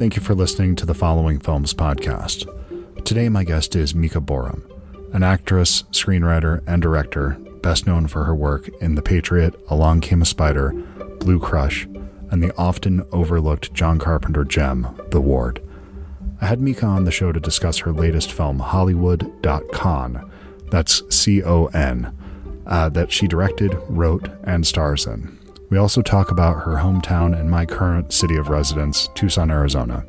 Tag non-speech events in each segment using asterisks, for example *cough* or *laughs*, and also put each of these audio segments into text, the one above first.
Thank you for listening to the Following Films podcast. Today, my guest is Mika Boorem, an actress, screenwriter, and director best known for her work in The Patriot, Along Came a Spider, Blue Crush, and the often overlooked John Carpenter gem, The Ward. I had Mika on the show to discuss her latest film, Hollywood.con. That's C O N, uh, that she directed, wrote, and stars in. We also talk about her hometown and my current city of residence, Tucson, Arizona,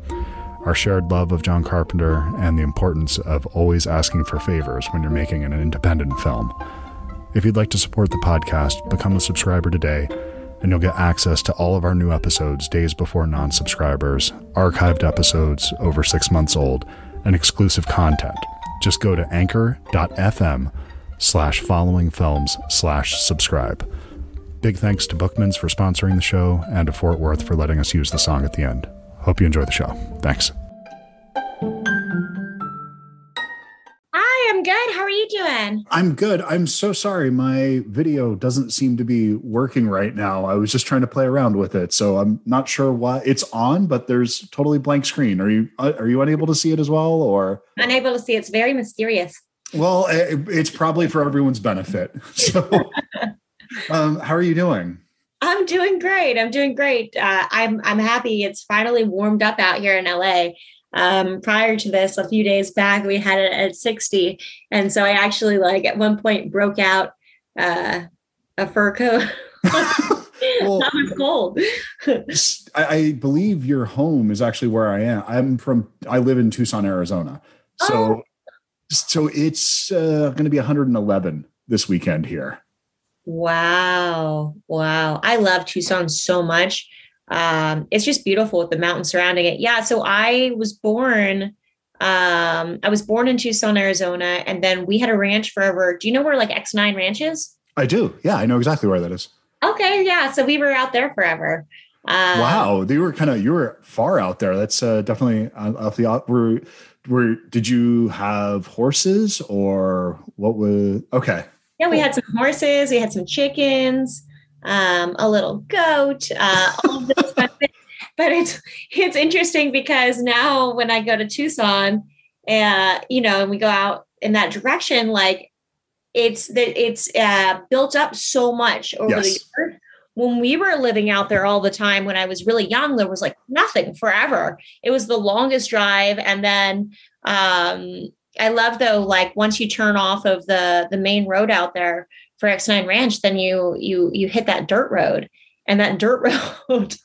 our shared love of John Carpenter, and the importance of always asking for favors when you're making an independent film. If you'd like to support the podcast, become a subscriber today, and you'll get access to all of our new episodes days before non subscribers, archived episodes over six months old, and exclusive content. Just go to anchor.fm slash following films slash subscribe. Big thanks to Bookmans for sponsoring the show and to Fort Worth for letting us use the song at the end. Hope you enjoy the show. Thanks. Hi, I'm good. How are you doing? I'm good. I'm so sorry. My video doesn't seem to be working right now. I was just trying to play around with it, so I'm not sure why it's on, but there's totally blank screen. Are you uh, are you unable to see it as well, or unable to see? It's very mysterious. Well, it's probably for everyone's benefit. *laughs* So. *laughs* Um, how are you doing? I'm doing great. I'm doing great. Uh, I'm I'm happy. It's finally warmed up out here in LA. Um, prior to this, a few days back, we had it at 60, and so I actually like at one point broke out uh, a fur coat. *laughs* well, I'm cold. I believe your home is actually where I am. I'm from. I live in Tucson, Arizona. So, oh. so it's uh, going to be 111 this weekend here. Wow. Wow. I love Tucson so much. Um, it's just beautiful with the mountains surrounding it. Yeah. So I was born, um, I was born in Tucson, Arizona, and then we had a ranch forever. Do you know where like X9 Ranch is? I do. Yeah. I know exactly where that is. Okay. Yeah. So we were out there forever. Um, wow. They were kind of, you were far out there. That's uh, definitely off the, were, were, did you have horses or what was, okay. Yeah, we had some horses, we had some chickens, um, a little goat, uh, all of this stuff. *laughs* But it's it's interesting because now when I go to Tucson, uh, you know, and we go out in that direction, like it's that it's uh, built up so much over yes. the years. When we were living out there all the time, when I was really young, there was like nothing forever. It was the longest drive, and then um, I love though, like once you turn off of the the main road out there for X9 Ranch, then you you you hit that dirt road, and that dirt *laughs* road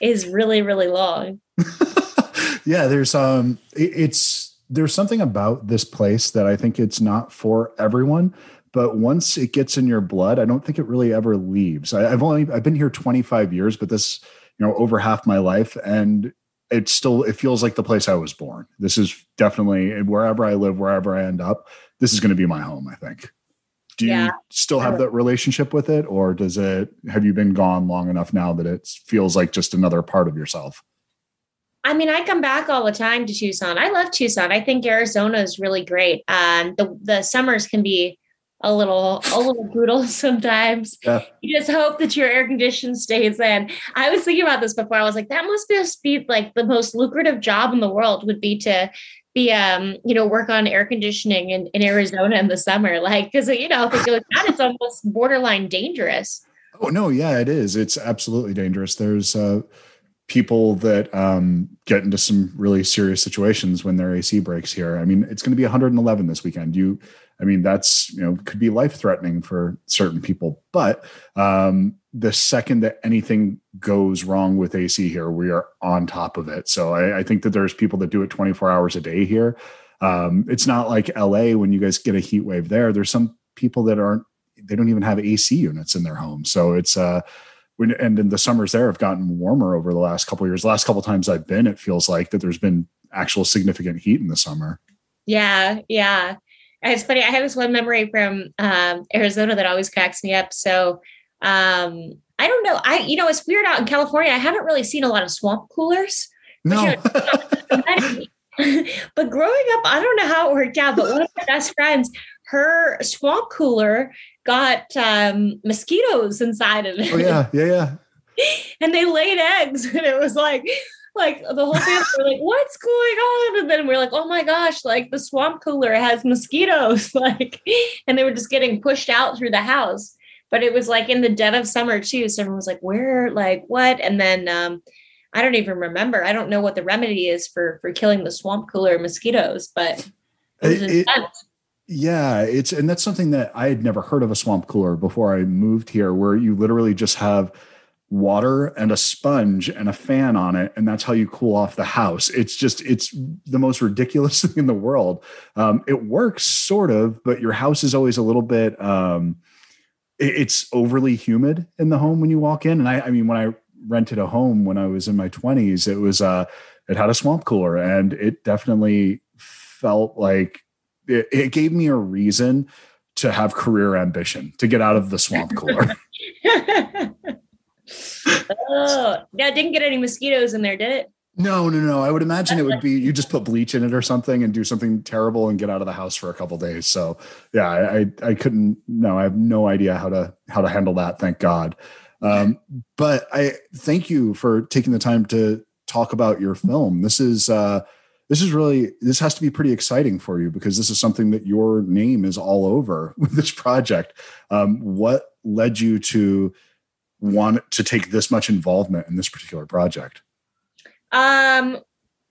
is really really long. *laughs* yeah, there's um, it's there's something about this place that I think it's not for everyone. But once it gets in your blood, I don't think it really ever leaves. I, I've only I've been here 25 years, but this you know over half my life, and it's still it feels like the place I was born. This is definitely wherever I live, wherever I end up, this is going to be my home, I think. Do yeah. you still have that relationship with it or does it have you been gone long enough now that it feels like just another part of yourself? I mean, I come back all the time to Tucson. I love Tucson. I think Arizona is really great. Um, the the summers can be a little a little *laughs* brutal sometimes. Yeah. You just hope that your air condition stays in. I was thinking about this before. I was like, that must just be like the most lucrative job in the world would be to be um you know work on air conditioning in, in Arizona in the summer. Like because you know if it goes down, it's almost borderline dangerous. Oh no, yeah, it is. It's absolutely dangerous. There's uh people that um, get into some really serious situations when their AC breaks here. I mean, it's going to be 111 this weekend. You I mean, that's, you know, could be life threatening for certain people. But um, the second that anything goes wrong with AC here, we are on top of it. So I, I think that there's people that do it 24 hours a day here. Um, it's not like LA when you guys get a heat wave there. There's some people that aren't, they don't even have AC units in their home. So it's, uh, when, and in the summers there have gotten warmer over the last couple years. Last couple times I've been, it feels like that there's been actual significant heat in the summer. Yeah, yeah. It's funny. I have this one memory from um, Arizona that always cracks me up. So um, I don't know. I you know it's weird out in California. I haven't really seen a lot of swamp coolers. No. But, you know, *laughs* but growing up, I don't know how it worked out. But one of my *laughs* best friends, her swamp cooler got um, mosquitoes inside of it. Oh yeah, yeah, yeah. *laughs* and they laid eggs, and it was like like the whole family were like, what's going on? And then we're like, oh my gosh, like the swamp cooler has mosquitoes. *laughs* Like, and they were just getting pushed out through the house. But it was like in the dead of summer too. So everyone was like, where, like what? And then um, I don't even remember. I don't know what the remedy is for for killing the swamp cooler mosquitoes, but it, it, yeah, it's and that's something that I had never heard of a swamp cooler before I moved here, where you literally just have water and a sponge and a fan on it, and that's how you cool off the house. It's just it's the most ridiculous *laughs* thing in the world. Um, it works sort of, but your house is always a little bit um, it's overly humid in the home when you walk in, and I, I mean when I rented a home when I was in my twenties, it was uh, it had a swamp cooler, and it definitely felt like it, it gave me a reason to have career ambition to get out of the swamp cooler. *laughs* *laughs* oh, yeah, didn't get any mosquitoes in there, did it? No, no, no. I would imagine it would be you just put bleach in it or something and do something terrible and get out of the house for a couple days. So yeah, I I couldn't. No, I have no idea how to how to handle that. Thank God. Um, but I thank you for taking the time to talk about your film. This is uh, this is really this has to be pretty exciting for you because this is something that your name is all over *laughs* with this project um, what led you to want to take this much involvement in this particular project? Um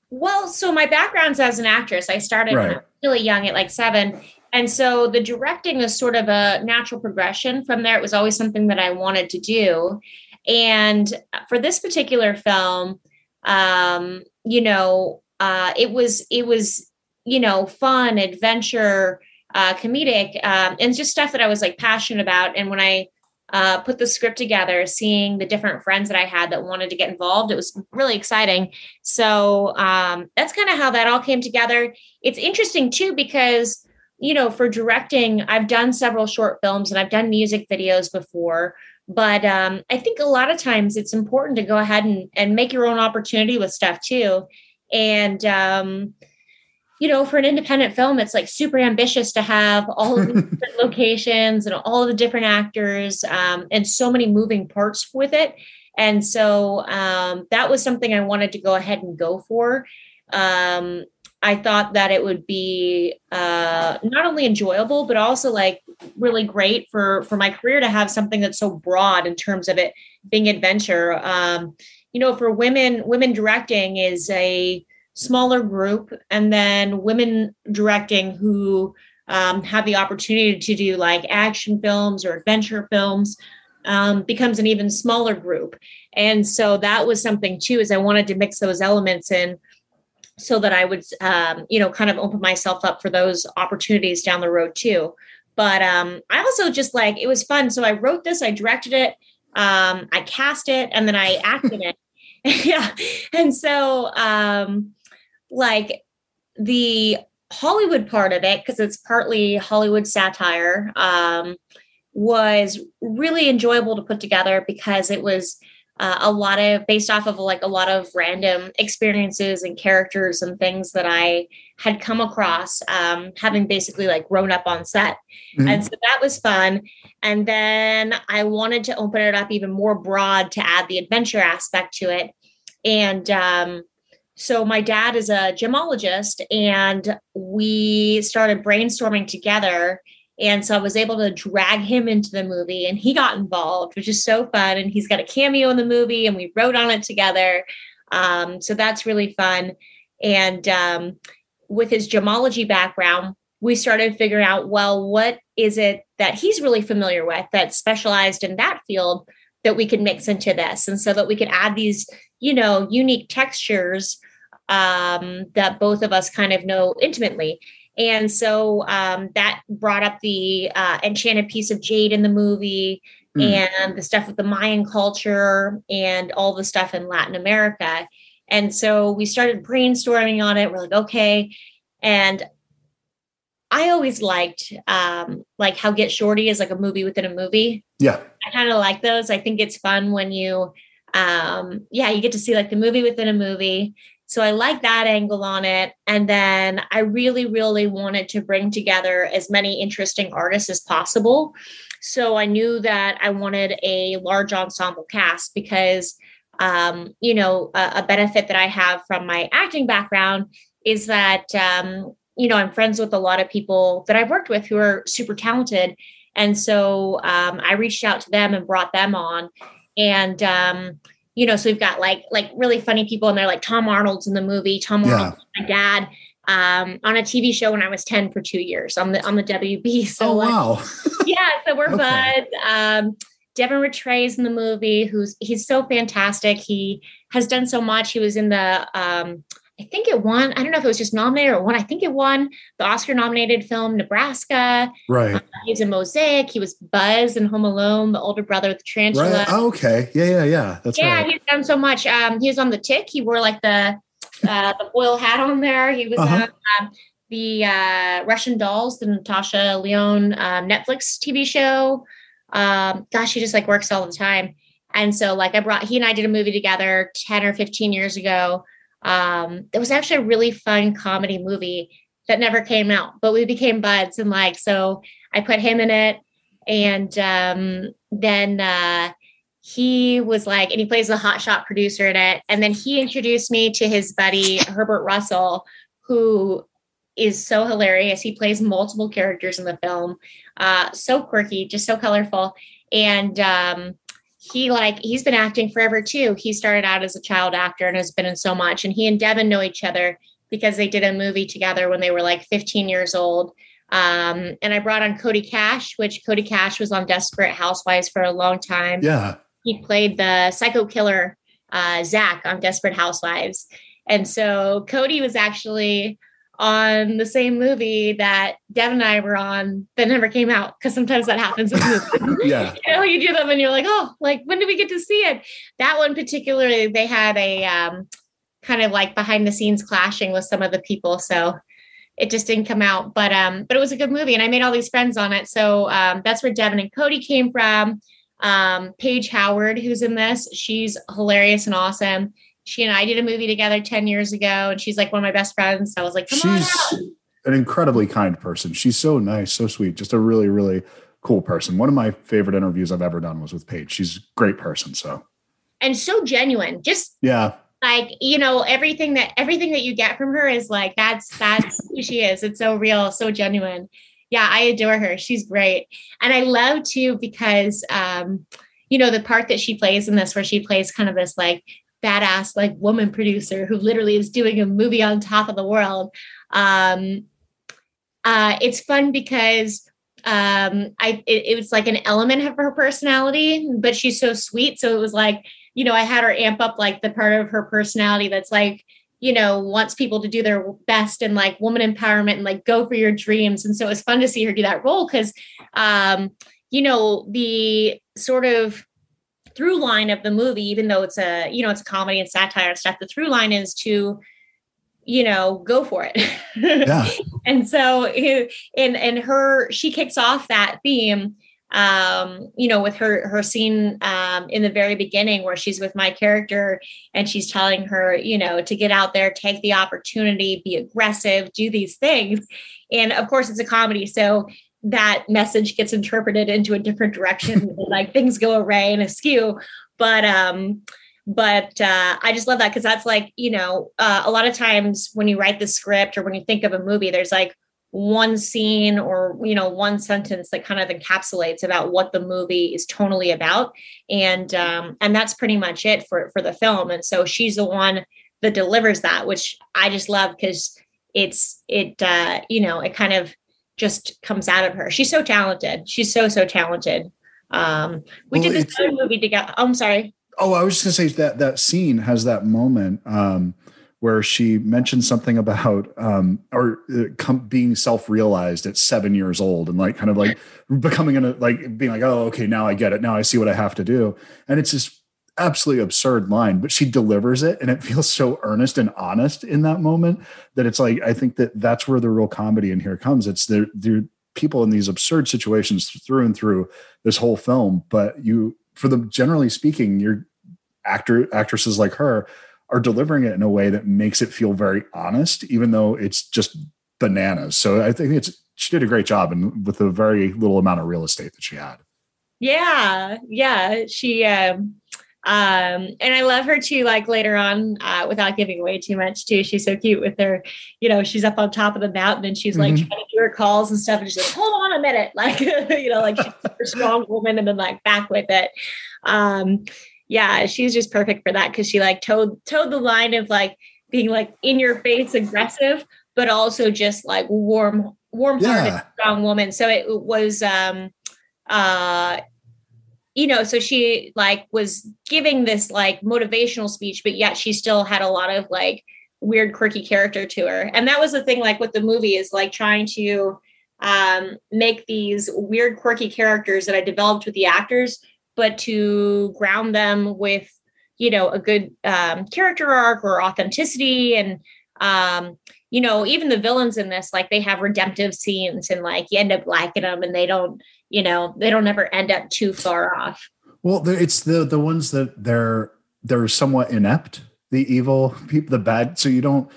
well so my background's as an actress. I started right. really young at like seven. And so the directing is sort of a natural progression from there. It was always something that i wanted to do. And for this particular film um you know uh, it was it was you know fun adventure uh, comedic um, and just stuff that i was like passionate about. And when i uh, put the script together seeing the different friends that i had that wanted to get involved. It was really exciting. So um, that's kind of how that all came together. It's interesting too because you know for directing i've done several short films and i've done music videos before but um, i think a lot of times it's important to go ahead and, and make your own opportunity with stuff too. And um, you know, for an independent film, it's like super ambitious to have all of the *laughs* different locations and all of the different actors um, and so many moving parts with it. And so um, that was something I wanted to go ahead and go for. Um, I thought that it would be uh, not only enjoyable, but also like really great for for my career to have something that's so broad in terms of it being adventure. Um, you know, for women, women directing is a smaller group, and then women directing who um, have the opportunity to do like action films or adventure films um, becomes an even smaller group. And so that was something too, is I wanted to mix those elements in so that I would, um, you know, kind of open myself up for those opportunities down the road too. But um, I also just like it was fun. So I wrote this, I directed it, um, I cast it, and then I acted it. *laughs* yeah. And so, um, like the Hollywood part of it, because it's partly Hollywood satire, um, was really enjoyable to put together because it was uh, a lot of based off of like a lot of random experiences and characters and things that I had come across, um, having basically like grown up on set. Mm-hmm. And so that was fun. And then I wanted to open it up even more broad to add the adventure aspect to it. And um, so my dad is a gemologist, and we started brainstorming together. And so I was able to drag him into the movie, and he got involved, which is so fun. And he's got a cameo in the movie, and we wrote on it together. Um, so that's really fun. And um, with his gemology background, we started figuring out well, what is it that he's really familiar with that's specialized in that field that we can mix into this? And so that we can add these, you know, unique textures um, that both of us kind of know intimately. And so um, that brought up the uh, enchanted piece of jade in the movie mm. and the stuff with the Mayan culture and all the stuff in Latin America. And so we started brainstorming on it. We're like, okay. And I always liked um, like how Get Shorty is like a movie within a movie. Yeah. I kind of like those. I think it's fun when you um yeah, you get to see like the movie within a movie. So I like that angle on it. And then I really, really wanted to bring together as many interesting artists as possible. So I knew that I wanted a large ensemble cast because um, you know, a, a, benefit that I have from my acting background is that, um, you know, I'm friends with a lot of people that I've worked with who are super talented. And so um, I reached out to them and brought them on. And, um, you know, so we've got like like really funny people and they're like Tom Arnold's in the movie. Tom Arnold, yeah. my dad, um, on a TV show when I was 10 for two years on the on the WB. *laughs* So oh, wow. *laughs* yeah, so we're okay. buds. Um, Devin Ratray's in the movie, who's he's so fantastic. He has done so much. He was in the um, I think it won. I don't know if it was just nominated or won. I think it won the Oscar nominated film Nebraska. Right. Uh, he was in Mosaic. He was Buzz in Home Alone, the older brother of the tarantula. Right. Oh, okay. Yeah, yeah, yeah. That's yeah. Right. He's done so much. Um, he was on the Tick. He wore like the uh, the foil hat on there. He was uh-huh. on um, the uh, Russian Dolls, the Natasha Lyonne um, Netflix TV show. Um, gosh, he just like works all the time. And so, like, I brought he and I did a movie together 10 or 15 years ago um, it was actually a really fun comedy movie that never came out, but we became buds. And like, so I put him in it. And um, then uh, he was like, and he plays a hotshot producer in it. And then he introduced me to his buddy, Herbert Russell, who is so hilarious. He plays multiple characters in the film, uh, so quirky, just so colorful. And um, he like he's been acting forever too. He started out as a child actor and has been in so much. And he and Devin know each other because they did a movie together when they were like 15 years old. Um, and I brought on Cody Kasch, which Cody Kasch was on Desperate Housewives for a long time. Yeah. He played the psycho killer uh, Zach on Desperate Housewives. And so Cody was actually on the same movie that Devin and I were on that never came out because sometimes that happens with movies. *laughs* yeah. *laughs* you know, you do them and you're like, oh, like when do we get to see it? That one particularly, they had a um, kind of like behind the scenes clashing with some of the people. So it just didn't come out. But um, but it was a good movie and I made all these friends on it. So um, that's where Devin and Cody came from. Um, Paige Howard, who's in this, she's hilarious and awesome she and I did a movie together 10 years ago, and she's like one of my best friends. So I was like, come she's an incredibly kind person. She's so nice, so sweet, just a really, really cool person. One of my favorite interviews I've ever done was with Paige. She's a great person. So and so genuine. Just yeah. Like, you know, everything that everything that you get from her is like that's that's who she is. It's so real, so genuine. Yeah, I adore her. She's great. And I love too because um, you know, the part that she plays in this where she plays kind of this like badass like woman producer who literally is doing a movie on top of the world. Um, uh, it's fun because um, I it, it was like an element of her personality, but she's so sweet. So it was like, you know, I had her amp up like the part of her personality that's like, you know, wants people to do their best and like woman empowerment and like go for your dreams. And so it was fun to see her do that role because, um, you know, the sort of through line of the movie, even though it's a you know it's a comedy and satire and stuff, the through line is to you know go for it. *laughs* Yeah. and so in in her she kicks off that theme um, you know, with her her scene um, in the very beginning where she's with my character and she's telling her, you know, to get out there, take the opportunity, be aggressive, do these things. And of course, it's a comedy, so that message gets interpreted into a different direction *laughs* like things go array and askew. But um but uh, i just love that because that's like you know uh, a lot of times when you write the script or when you think of a movie there's like one scene or you know one sentence that kind of encapsulates about what the movie is tonally about. And um and that's pretty much it for for the film. And so she's the one that delivers that which i just love because it's it uh you know it kind of just comes out of her. She's so talented. She's so so talented. Um, we well, did this other movie together. Oh, I'm sorry. Oh, I was just gonna say that that scene has that moment um, where she mentioned something about um, or uh, com- being self-realized at seven years old and like kind of like becoming a like being like, oh, okay, now I get it. Now I see what I have to do. And it's just absolutely absurd line, but she delivers it and it feels so earnest and honest in that moment that it's like I think that that's where the real comedy in here comes. It's there there people in these absurd situations through and through this whole film, but you for them generally speaking, your actor actresses like her are delivering it in a way that makes it feel very honest, even though it's just bananas. So I think it's she did a great job and with a very little amount of real estate that she had. Yeah, yeah. She um Um, and I love her too, like later on, uh, without giving away too much too. She's so cute with her, you know, she's up on top of the mountain and she's like mm-hmm. trying to do her calls and stuff. And she's like, hold on a minute. *laughs* Like, you know, like she's a strong woman and then like back with it. Um, yeah, she's just perfect for that because she like towed towed the line of like being like in your face aggressive, but also just like warm, warm hearted, yeah. strong woman. So it was um uh you know, so she like was giving this like motivational speech, but yet she still had a lot of like weird, quirky character to her. And that was the thing, like with the movie, is like trying to um, make these weird, quirky characters that I developed with the actors, but to ground them with, you know, a good um, character arc or authenticity. And, um, you know, even the villains in this, like they have redemptive scenes and like you end up liking them and they don't, you know they don't ever end up too far off. Well it's the the ones that they're they're somewhat inept the evil people the bad so you don't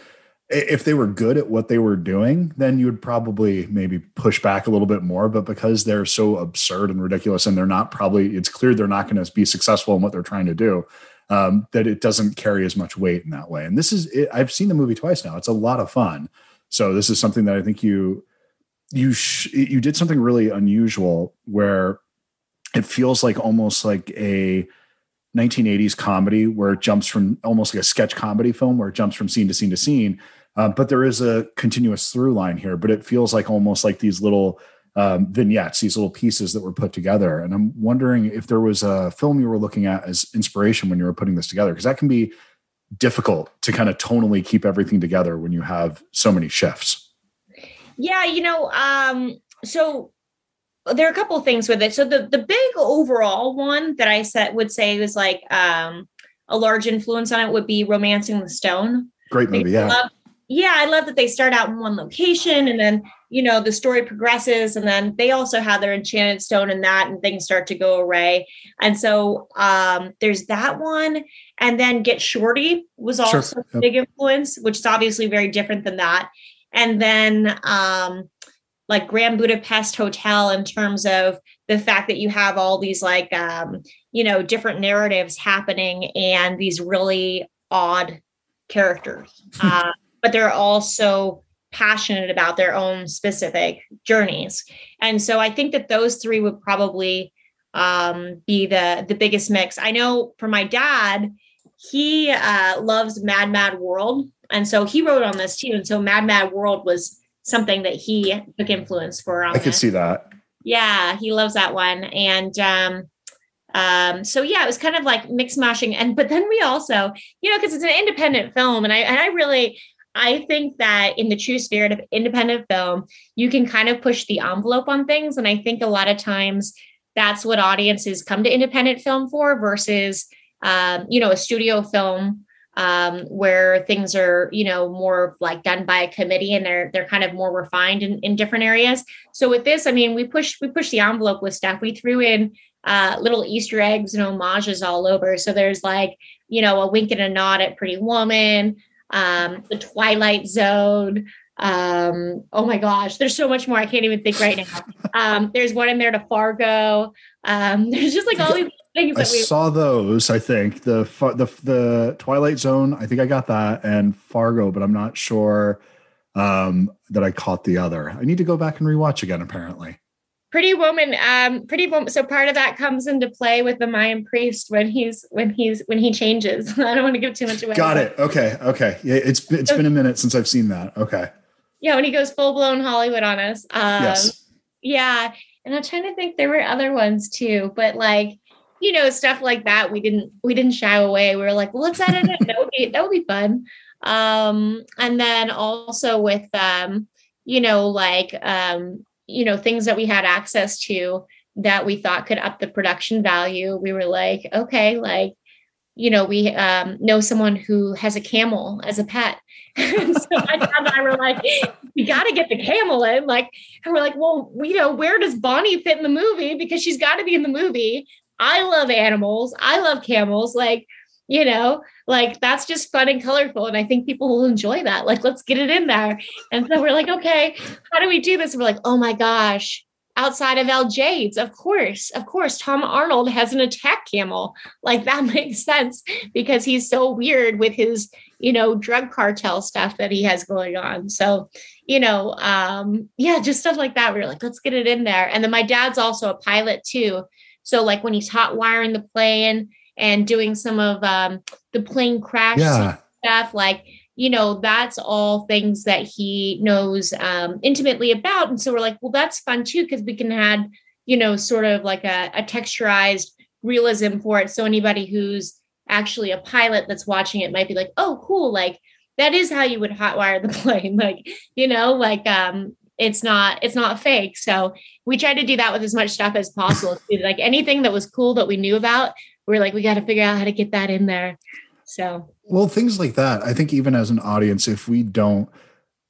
if they were good at what they were doing then you would probably maybe push back a little bit more but because they're so absurd and ridiculous and they're not probably it's clear they're not going to be successful in what they're trying to do um, that it doesn't carry as much weight in that way. And this is it, i've seen the movie twice now. It's a lot of fun. So this is something that i think you you sh- you did something really unusual where it feels like almost like a 1980s comedy where it jumps from almost like a sketch comedy film where it jumps from scene to scene to scene. Uh, but there is a continuous through line here but it feels like almost like these little um, vignettes these little pieces that were put together and i'm wondering if there was a film you were looking at as inspiration when you were putting this together because that can be difficult to kind of tonally keep everything together when you have so many shifts yeah, you know, um, so there are a couple of things with it. So the the big overall one that I set would say was like um, a large influence on it would be Romancing the Stone. Great movie, yeah. Love, yeah, I love that they start out in one location and then you know the story progresses and then they also have their enchanted stone in that and things start to go away. And so um, there's that one. And then Get Shorty was also sure. a big influence, which is obviously very different than that and then um, like Grand Budapest Hotel in terms of the fact that you have all these like um, you know different narratives happening and these really odd characters, uh, *laughs* but they're also passionate about their own specific journeys. And so I think that those three would probably um, be the the biggest mix. I know for my dad, he uh, loves Mad Mad World, and so he wrote on this too. And so Mad Mad World was something that he took influence for. I could see that. Yeah, he loves that one. And um, um, so yeah, it was kind of like mix mashing. And but then we also, you know, because it's an independent film, and I and I really I think that in the true spirit of independent film, you can kind of push the envelope on things. And I think a lot of times that's what audiences come to independent film for versus um, you know, a studio film um, where things are, you know, more like done by a committee and they're they're kind of more refined in, in different areas. So with this, I mean, we push we push the envelope with stuff. We threw in uh, little Easter eggs and homages all over. So there's like, you know, a wink and a nod at Pretty Woman, um, the Twilight Zone. Um, oh my gosh, there's so much more. I can't even think right now. *laughs* Um, there's one in there to Fargo. Um, *laughs* there's just like all these things. I we- saw those. I think the the the Twilight Zone. I think I got that and Fargo, but I'm not sure um, that I caught the other. I need to go back and rewatch again. Apparently. Pretty Woman, um, Pretty Woman. So part of that comes into play with the Mayan priest when he's when he's when he changes. *laughs* I don't want to give too much away. Got it. Okay. Okay. Yeah, it's it's so, been a minute since I've seen that. Okay. Yeah, when he goes full blown Hollywood on us. Um, yes. Yeah, and I'm trying to think. There were other ones too, but like you know, stuff like that. We didn't we didn't shy away. We were like, well, let's edit it. that would be that would be fun. Um, and then also with um, you know, like um, you know, things that we had access to that we thought could up the production value. We were like, okay, like, you know, we um, know someone who has a camel as a pet. *laughs* and so my dad and I were like, we got to get the camel in. Like, and we're like, well, you know, where does Bonnie fit in the movie? Because she's got to be in the movie. I love animals. I love camels. Like, you know, like that's just fun and colorful. And I think people will enjoy that. Like, let's get it in there. And so we're like, okay, how do we do this? And we're like, oh my gosh, outside of L. Jades, Of course, of course, Tom Arnold has an attack camel. Like that *laughs* makes sense because he's so weird with his, you know, drug cartel stuff that he has going on. So, you know, um, yeah, just stuff like that. We are like, let's get it in there. And then my dad's also a pilot too. So, like when he's hot wiring the plane and doing some of um, the plane crash yeah. stuff, like you know, that's all things that he knows um, intimately about. And so we're like, well, that's fun too, because we can add, you know, sort of like a, a texturized realism for it. So anybody who's actually a pilot that's watching it might be like, oh, cool. Like that is how you would hotwire the *laughs* plane. Like, you know, like um, it's not it's not fake. So we tried to do that with as much stuff as possible. like anything that was cool that we knew about, we are like, we got to figure out how to get that in there. So well, things like that. I think even as an audience, if we don't,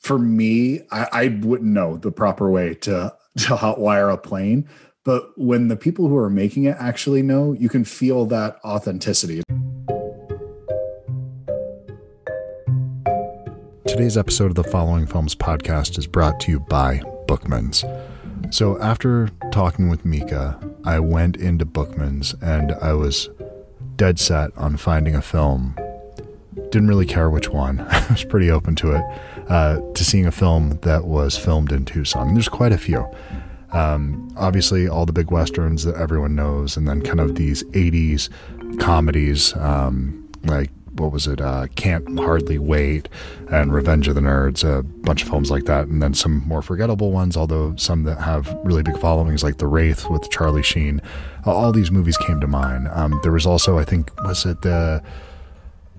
for me, I, I wouldn't know the proper way to *laughs* to hotwire a plane. But when the people who are making it actually know, you can feel that authenticity. Today's episode of the Following Films podcast is brought to you by Bookmans. So, after talking with Mika, I went into Bookmans and I was dead set on finding a film. Didn't really care which one. *laughs* I was pretty open to it. Uh, to seeing a film that was filmed in Tucson. There's quite a few. Um, obviously, all the big westerns that everyone knows, and then kind of these 80s comedies um, like what was it? Uh, Can't Hardly Wait and Revenge of the Nerds, a bunch of films like that, and then some more forgettable ones, although some that have really big followings, like The Wraith with Charlie Sheen. All these movies came to mind. Um, there was also, I think, was it the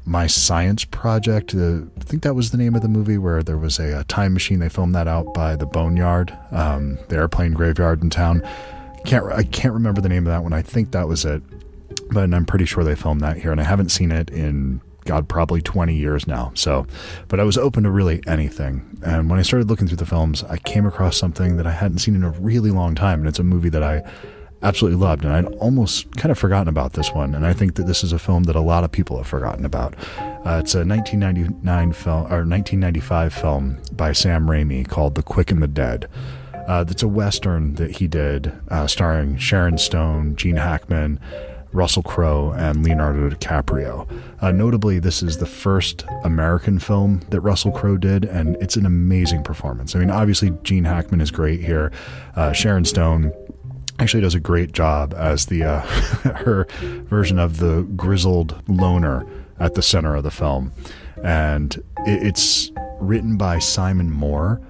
my Science Project. Uh, I think that was the name of the movie where there was a, a time machine. They filmed that out by the Boneyard, um, the airplane graveyard in town. Can't I can't remember the name of that one. I think that was it, but I'm pretty sure they filmed that here, and I haven't seen it in God, probably 20 years now. So, but I was open to really anything. And when I started looking through the films, I came across something that I hadn't seen in a really long time. And it's a movie that I absolutely loved. And I'd almost kind of forgotten about this one. And I think that this is a film that a lot of people have forgotten about. Uh, it's a 1999 film or 1995 film by Sam Raimi called The Quick and the Dead. Uh, that's a western that he did, uh, starring Sharon Stone, Gene Hackman, Russell Crowe, and Leonardo DiCaprio. Uh, notably, this is the first American film that Russell Crowe did, and it's an amazing performance. I mean, obviously, Gene Hackman is great here. Uh, Sharon Stone actually does a great job as the uh, *laughs* her version of the grizzled loner at the center of the film, and it, it's written by Simon Moore,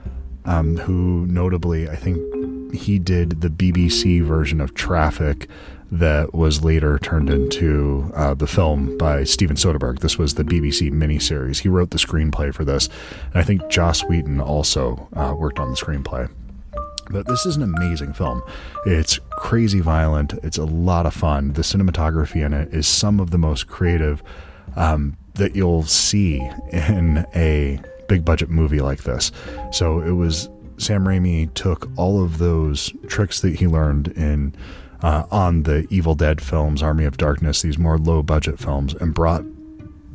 um, who notably I think he did the BBC version of Traffik that was later turned into uh, the film by Steven Soderbergh. This was the BBC miniseries. He wrote the screenplay for this, and I think Joss Whedon also uh, worked on the screenplay. But this is an amazing film. It's crazy violent. It's a lot of fun. The cinematography in it is some of the most creative um, that you'll see in a big budget movie like this. So it was Sam Raimi took all of those tricks that he learned in uh, on the Evil Dead films, Army of Darkness, these more low budget films, and brought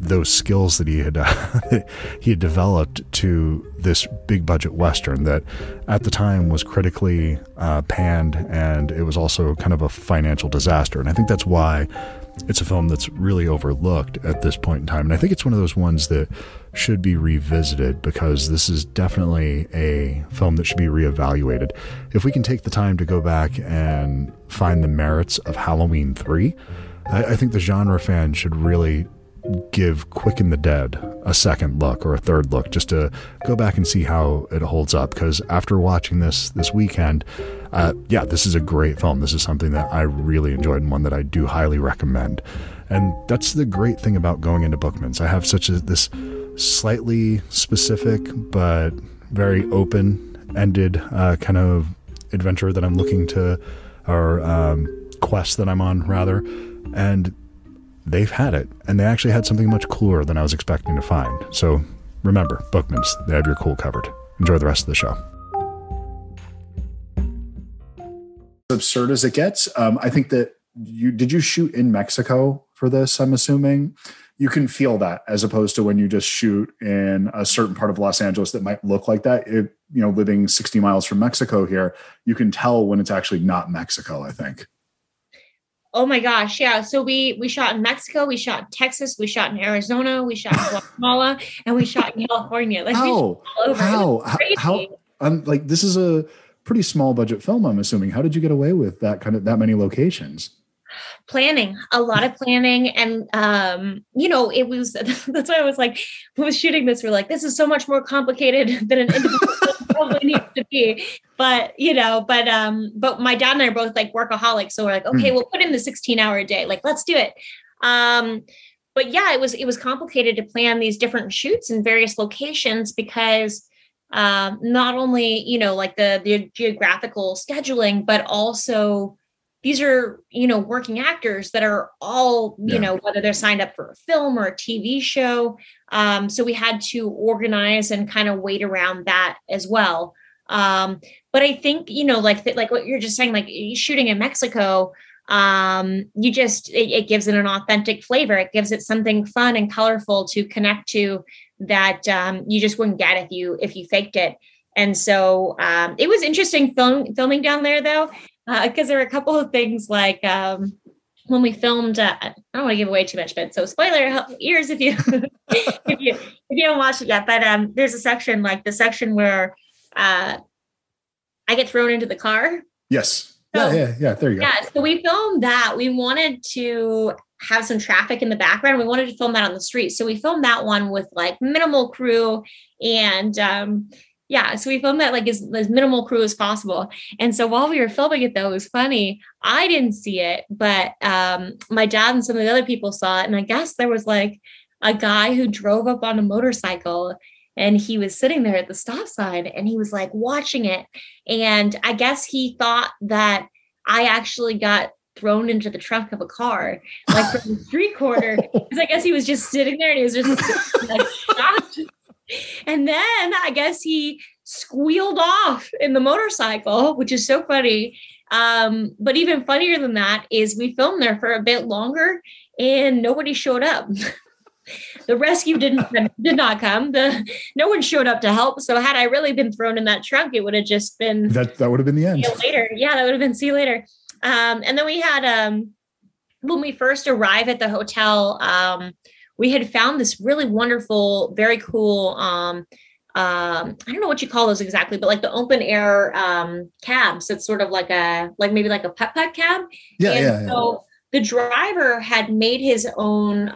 those skills that he had uh, *laughs* he had developed to this big budget western that at the time was critically uh, panned and it was also kind of a financial disaster. And I think that's why it's a film that's really overlooked at this point in time and I think it's one of those ones that should be revisited because this is definitely a film that should be reevaluated. If we can take the time to go back and find the merits of Halloween 3, I, I think the genre fan should really give Quick and the Dead a second look or a third look just to go back and see how it holds up. Because after watching this this weekend, uh, yeah, this is a great film. This is something that I really enjoyed and one that I do highly recommend. And that's the great thing about going into Bookmans. I have such a this slightly specific but very open ended uh, kind of adventure that I'm looking to, or um, quest that I'm on, rather. And they've had it, and they actually had something much cooler than I was expecting to find. So remember, Bookmans, they have your cool covered. Enjoy the rest of the show. Absurd as it gets. Um, I think that you did you shoot in Mexico for this? I'm assuming you can feel that as opposed to when you just shoot in a certain part of Los Angeles that might look like that. It, you know, living 60 miles from Mexico here, you can tell when it's actually not Mexico, I think. Oh my gosh, yeah. So we we shot in Mexico, we shot in Texas, we shot in Arizona, we shot in Guatemala, and we shot in California. Like how? How? How? I'm like this is a pretty small budget film. I'm assuming. How did you get away with that kind of that many locations? planning a lot of planning and um you know it was *laughs* that's why i was like who was shooting this we're like this is so much more complicated *laughs* than an individual probably needs to be but you know but um but my dad and i are both like workaholics so we're like okay mm. we'll put in the 16 hour a day like let's do it um but yeah it was it was complicated to plan these different shoots in various locations because um not only you know like the the geographical scheduling but also these are you know working actors that are all you yeah. know whether they're signed up for a film or a tv show um, so we had to organize and kind of wait around that as well um, but i think you know like like what you're just saying like shooting in mexico um, you just it, it gives it an authentic flavor it gives it something fun and colorful to connect to that um, you just wouldn't get if you if you faked it and so um, it was interesting film, filming down there, though because uh, there were a couple of things like um, when we filmed. Uh, I don't want to give away too much, but so spoiler ears *laughs* if you if you if you haven't watched it yet. But um, there's a section like the section where uh, I get thrown into the car. Yes. So, yeah, yeah, yeah. There you go. Yeah. So we filmed that. We wanted to have some traffic in the background. We wanted to film that on the street. So we filmed that one with like minimal crew and um yeah so we filmed that like as, as minimal crew as possible and so while we were filming it though it was funny i didn't see it but um my dad and some of the other people saw it and i guess there was like a guy who drove up on a motorcycle and he was sitting there at the stop sign and he was like watching it and i guess he thought that i actually got thrown into the trunk of a car, like from the street corner. *laughs* Because I guess he was just sitting there and he was just like *laughs* shocked and then I guess he squealed off in the motorcycle, which is so funny. Um, but even funnier than that is we filmed there for a bit longer and nobody showed up. *laughs* the rescue didn't *laughs* did not come. The no one showed up to help. So had I really been thrown in that trunk, it would have just been that that would have been the end. later. Yeah, that would have been see you later. Um, and then we had um when we first arrived at the hotel, um, we had found this really wonderful, very cool. Um, um, I don't know what you call those exactly, but like the open air um, cabs. It's sort of like a like maybe like a putt putt cab. Yeah, and yeah. So yeah. the driver had made his own.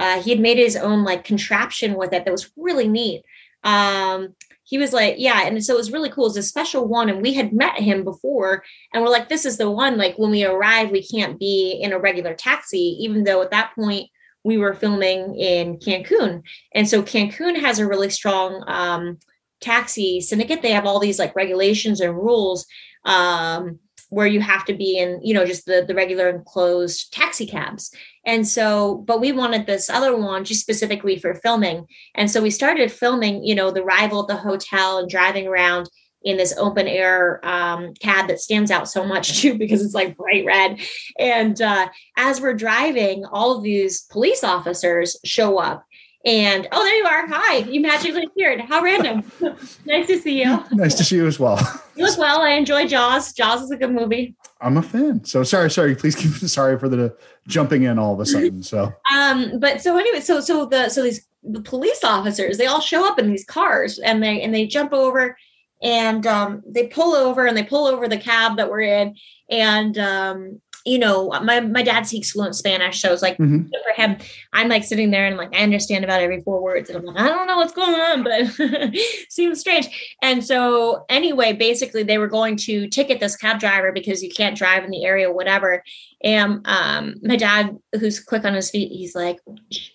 Uh, he had made his own like contraption with it that was really neat. Um, he was like, yeah, and so it was really cool. It's a special one, and we had met him before, and we're like, this is the one. Like when we arrive, we can't be in a regular taxi, even though at that point we were filming in Cancun. And so Cancun has a really strong um, taxi syndicate. They have all these like regulations and rules um, where you have to be in, you know, just the, the regular enclosed taxi cabs. And so, but we wanted this other one just specifically for filming. And so we started filming, you know, the rival at the hotel and driving around in this open air um, cab that stands out so much *laughs* too because it's like bright red. And uh, as we're driving, all of these police officers show up. And oh, there you are. Hi, you magically appeared. How random. *laughs* nice to see you. Nice to see you as well. You as well. I enjoy Jaws. Jaws is a good movie. I'm a fan. So sorry, sorry. Please keep *laughs* sorry for the jumping in all of a sudden. So um, but so anyway, so so the so these the police officers they all show up in these cars and they and they jump over and um, they pull over and they pull over the cab that we're in and um, you know, my my dad speaks fluent Spanish, so it's like mm-hmm. for him, I'm like sitting there and like I understand about every four words, and I'm like, I don't know what's going on, but *laughs* seems strange. And so anyway, basically they were going to ticket this cab driver because you can't drive in the area, whatever. And um, my dad, who's quick on his feet, he's like,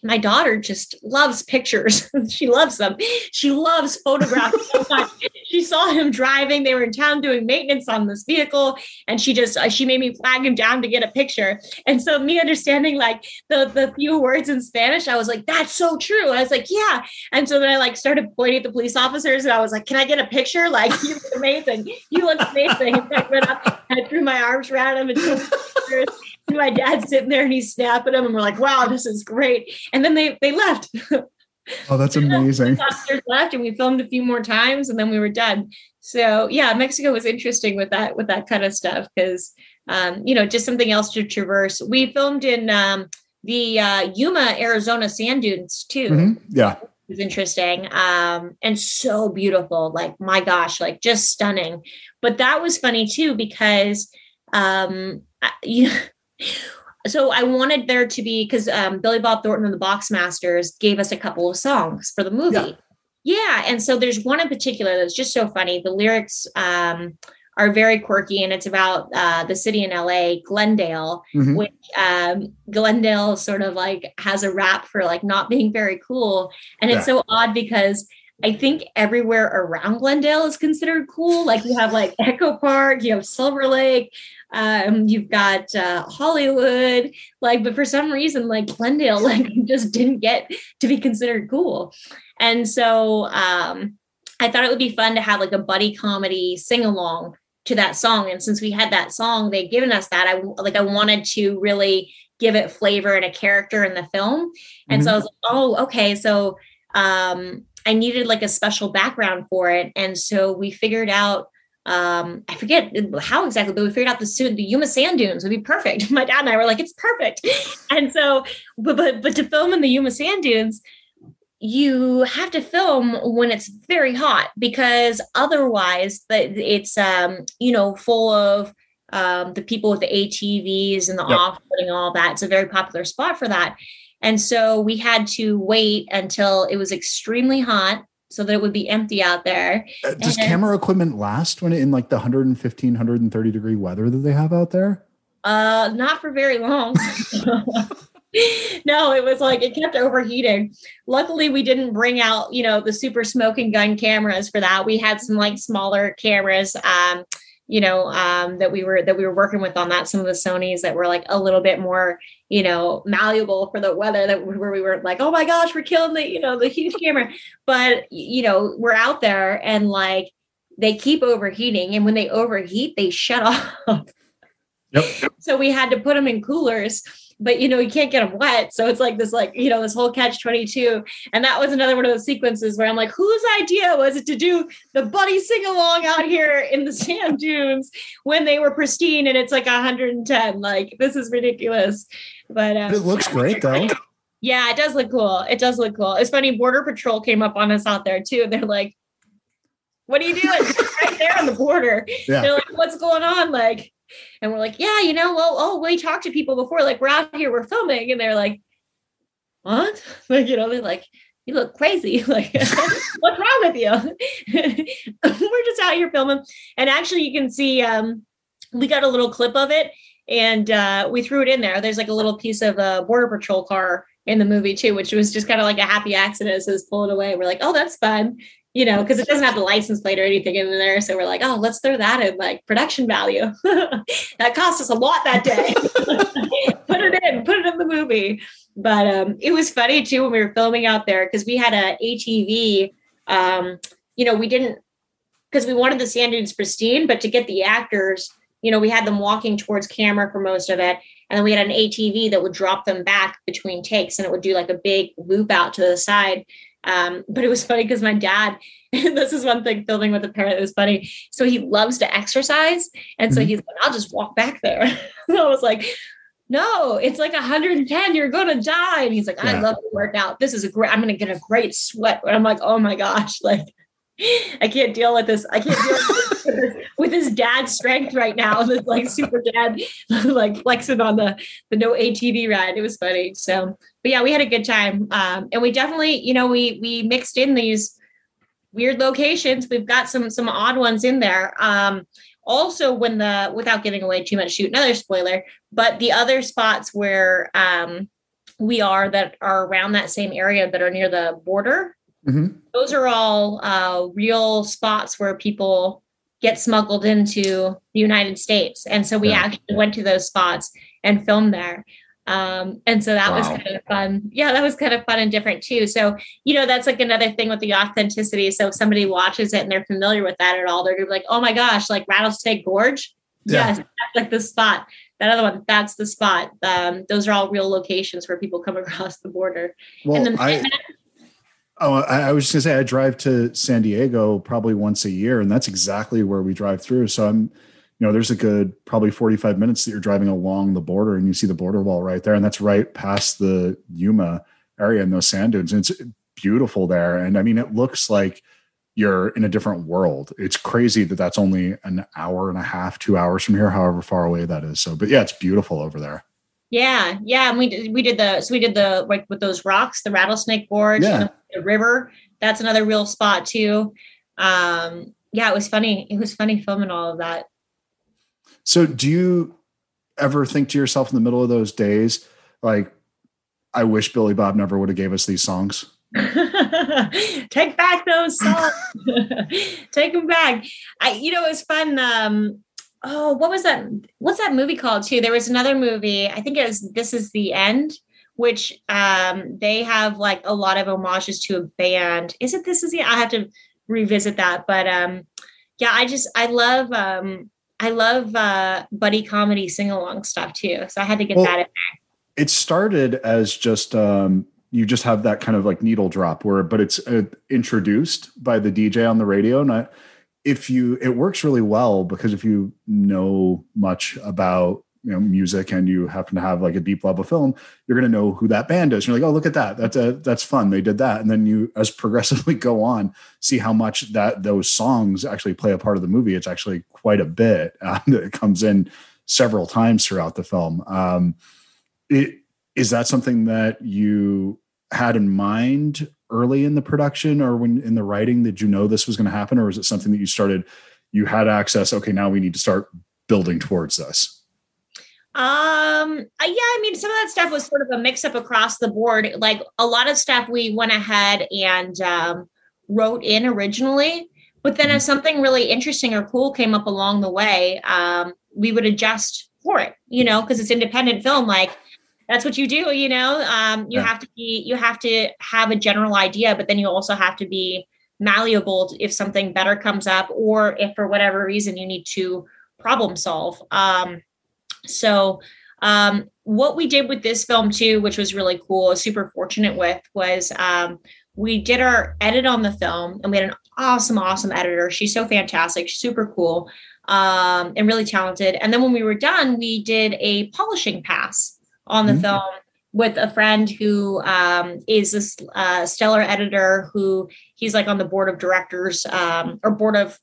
my daughter just loves pictures. *laughs* she loves them. She loves photographs so *laughs* much. she saw him driving. They were in town doing maintenance on this vehicle, and she just uh, she made me flag him down to get a picture. And so me understanding like the the few words in Spanish, I was like, that's so true. I was like, yeah. And so then I like started pointing at the police officers, and I was like, can I get a picture? Like, you look amazing. You look amazing. And I went up and I threw my arms around him and took pictures my dad's sitting there and he's snapping them, and we're like, "Wow, this is great!" And then they they left. Oh, that's amazing. left, and we filmed a few more times, and then we were done. So yeah, Mexico was interesting with that with that kind of stuff because um, you know just something else to traverse. We filmed in um, the uh, Yuma, Arizona sand dunes too. Mhm. Yeah. It was interesting um, and so beautiful. Like my gosh, like just stunning. But that was funny too because um, I- *laughs* you. So I wanted there to be because um, Billy Bob Thornton and the Boxmasters gave us a couple of songs for the movie. Yeah. Yeah, and so there's one in particular that's just so funny. The lyrics um, are very quirky, and it's about uh, the city in LA, Glendale, Mhm. which um, Glendale sort of like has a rap for like not being very cool, and it's so odd because I think everywhere around Glendale is considered cool. Like you have like Echo Park, you have Silver Lake, um, you've got uh, Hollywood, like, but for some reason, like Glendale, *laughs* like just didn't get to be considered cool. And so um, I thought it would be fun to have like a buddy comedy sing along to that song. And since we had that song, they'd given us that. I like I wanted to really give it flavor and a character in the film. And so I was like, oh, okay. So um, I needed like a special background for it. And so we figured out um, I forget how exactly, but we figured out the suit, the Yuma sand dunes would be perfect. *laughs* My dad and I were like, it's perfect. *laughs* And so, but but but to film in the Yuma sand dunes, you have to film when it's very hot because otherwise it's um you know full of um the people with the ATVs and the Yep. off-putting all that. It's a very popular spot for that. And so we had to wait until it was extremely hot so that it would be empty out there. Uh, Does And- camera equipment last when it, in like the 115, 130 degree weather that they have out there? Uh, not for very long. *laughs* *laughs* *laughs* no, it was like it kept overheating. Luckily, we didn't bring out, you know, the super smoking gun cameras for that. We had some like smaller cameras, um, you know, um, that we were that we were working with on that. Some of the Sony's that were like a little bit more, you know, malleable for the weather. That where we were like, oh my gosh, we're killing the, you know, the huge camera. But you know, we're out there and like they keep overheating, and when they overheat, they shut *laughs* off. Yep. So we had to put them in coolers, but you know, you can't get them wet. So it's like this, like, you know, this whole catch 22. And that was another one of those sequences where I'm like, whose idea was it to do the buddy sing along out here in the *laughs* sand dunes when they were pristine and it's like 110? Like, this is ridiculous. But um, It looks great though. yeah, it does look cool. It does look cool. It's funny, Border Patrol came up on us out there too. And They're like, what are you doing? *laughs* right there on the border. Yeah. They're like, what's going on? Like, and we're like, yeah, you know, well, oh, we talked to people before, like, we're out here, we're filming. And they're like, what? *laughs* Like, you know, they're like, you look crazy. *laughs* Like, *laughs* what's wrong with you? we're just out here filming. And actually, you can see um, we got a little clip of it and uh, we threw it in there. There's like a little piece of a border patrol car in the movie too, which was just kind of like a happy accident. So it's pull it away. We're like, oh, that's fun, you know, because it doesn't have the license plate or anything in there. So we're like, oh, let's throw that in like production value. *laughs* that cost us a lot that day. *laughs* put it in, put it in the movie. But um, it was funny too when we were filming out there because we had a ATV. Um, you know, we didn't because we wanted the sand dunes pristine, but to get the actors, you know, we had them walking towards camera for most of it. And then we had an ATV that would drop them back between takes and it would do like a big loop out to the side. Um, but it was funny because my dad, *laughs* this is one thing filming with a parent that was funny. So he loves to exercise. And so Mhm. he's like, I'll just walk back there. *laughs* and I was like, no, it's like 110. You're going to die. And he's like, I Yeah. love to work out. This is a great, I'm going to get a great sweat. And I'm like, oh my gosh, *laughs* like, I can't deal with this. I can't deal with, this, with his dad's strength right now. This like super dad, like flexing on the the no ATV ride. It was funny. So, but yeah, we had a good time, um, and we definitely, you know, we we mixed in these weird locations. We've got some some odd ones in there. Um, also, when the without giving away too much, shoot another spoiler. But the other spots where um, we are that are around that same area that are near the border Mhm. those are all uh, real spots where people get smuggled into the United States. And so we Yeah. actually went to those spots and filmed there. Um, and so that was kind of fun. Yeah, that was kind of fun and different too. So, you know, that's like another thing with the authenticity. So if somebody watches it and they're familiar with that at all, they're gonna be like, oh my gosh, like Rattlesnake Gorge. Yeah. Yes, that's like the spot. that other one, that's the spot. Um, those are all real locations where people come *laughs* across the border. Well, and the I, oh, I, I was just gonna say I drive to San Diego probably once a year, and that's exactly where we drive through. So I'm, you know, there's a good probably 45 minutes that you're driving along the border, and you see the border wall right there, and that's right past the Yuma area and those sand dunes. And it's beautiful there, and I mean, it looks like you're in a different world. It's crazy that that's only an hour and a half, two hours from here, however far away that is. So, but yeah, it's beautiful over there. Yeah, yeah, and we did we did the so we did the like with those rocks, the rattlesnake gorge, Yeah. and the, the river. That's another real spot too. Um, yeah, it was funny. It was funny filming all of that. So, do you ever think to yourself in the middle of those days, like, I wish Billy Bob never would have gave us these songs? *laughs* Take back those songs. *laughs* Take them back. I, you know, it was fun. Um, oh, what was that? What's that movie called too? There was another movie. I think it was This Is the End, which um, they have like a lot of homages to a band. Is it This Is the? I have to revisit that, but um, yeah, I just I love um, I love uh, buddy comedy sing along stuff too. So I had to get Well, that in. there. It started as just, um, you just have that kind of like needle drop where, but it's uh, introduced by the DJ on the radio. And I, if you, it works really well because if you know much about, you know, music and you happen to have like a deep love of film, you're going to know who that band is. You're like, oh, look at that. That's a, that's fun. They did that. And then you, as progressively *laughs* go on, see how much that those songs actually play a part of the movie. It's actually quite a bit. *laughs* Uh, it comes in several times throughout the film. Um, it, is that something that you had in mind early in the production or when in the writing did you know this was going to happen or is it something that you started you had access okay now we need to start building towards this Um, yeah, I mean, some of that stuff was sort of a mix up across the board. Like a lot of stuff we went ahead and um, wrote in originally, but then if something really interesting or cool came up along the way, um, we would adjust for it, you know, because it's independent film. Like that's what you do, you know. Um, you Yeah. have to be, you have to have a general idea, but then you also have to be malleable if something better comes up, or if for whatever reason you need to problem solve. Um, so, um, what we did with this film too, which was really cool, super fortunate with, was um, we did our edit on the film, and we had an awesome, awesome editor. She's so fantastic, super cool, um, and really talented. And then when we were done, we did a polishing pass on the Mhm. film with a friend who um, is this uh, stellar editor who he's like on the board of directors um, or board of